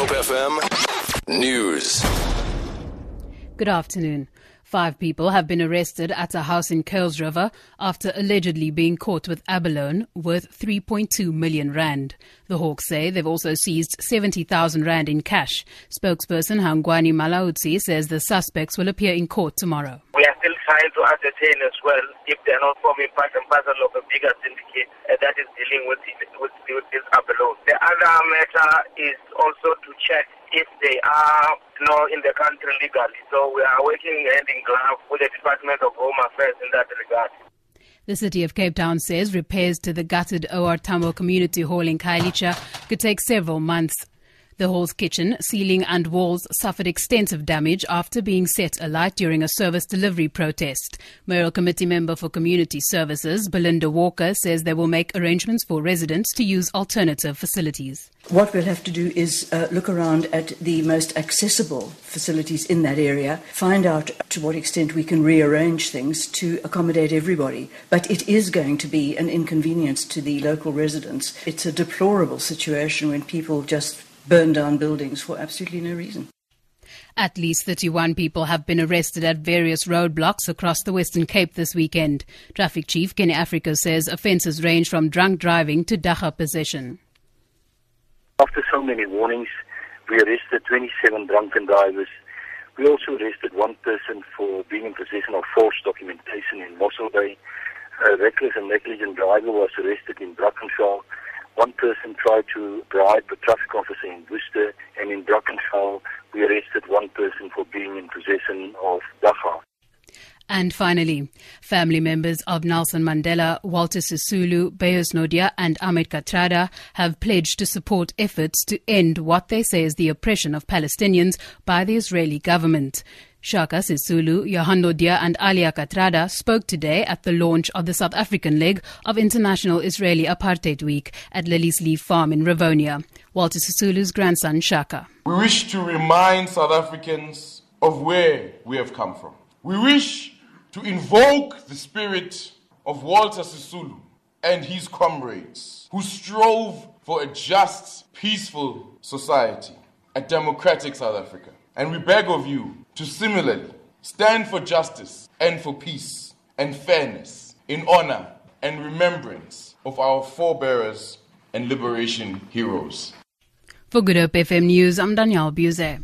Hope FM News. Good afternoon. Five people have been arrested at a house in Kuils River after allegedly being caught with abalone worth 3.2 million rand. The Hawks say they've also seized 70,000 rand in cash. Spokesperson Hangwani Mulaudzi says the suspects will appear in court tomorrow. Trying to ascertain as well if they are not forming part and parcel of a bigger syndicate uh, that is dealing with, with, with this abalone. The other matter is also to check if they are you know, in the country legally. So we are working hand in glove with the Department of Home Affairs in that regard. The city of Cape Town says repairs to the gutted OR Tambo Community Hall in Khayelitsha could take several months. The hall's kitchen, ceiling, and walls suffered extensive damage after being set alight during a service delivery protest. Mayoral Committee member for Community Services, Belinda Walker, says they will make arrangements for residents to use alternative facilities. What we'll have to do is uh, look around at the most accessible facilities in that area, find out to what extent we can rearrange things to accommodate everybody. But it is going to be an inconvenience to the local residents. It's a deplorable situation when people just burn down buildings for absolutely no reason. At least 31 people have been arrested at various roadblocks across the Western Cape this weekend. Traffic Chief Kenny Africa says offences range from drunk driving to dagga possession. After so many warnings, we arrested 27 drunken drivers. We also arrested one person for being in possession of false documentation in Mossel Bay. A reckless and negligent driver was arrested in Brackenfell. One person tried to bribe a traffic officer in Worcester, and in Brackenfell, we arrested one person for being in possession of dagga. And finally, family members of Nelson Mandela, Walter Sisulu, Beyers Naudé, and Ahmed Kathrada have pledged to support efforts to end what they say is the oppression of Palestinians by the Israeli government. Shaka Sisulu, Johan Naudé, and Alia Kathrada spoke today at the launch of the South African leg of International Israeli Apartheid Week at Liliesleaf Farm in Rivonia. Walter Sisulu's grandson, Shaka. We wish to remind South Africans of where we have come from. We wish to invoke the spirit of Walter Sisulu and his comrades who strove for a just, peaceful society, a democratic South Africa. And we beg of you to similarly stand for justice and for peace and fairness in honor and remembrance of our forebearers and liberation heroes. For Good Hope FM News, I'm Danielle Buse.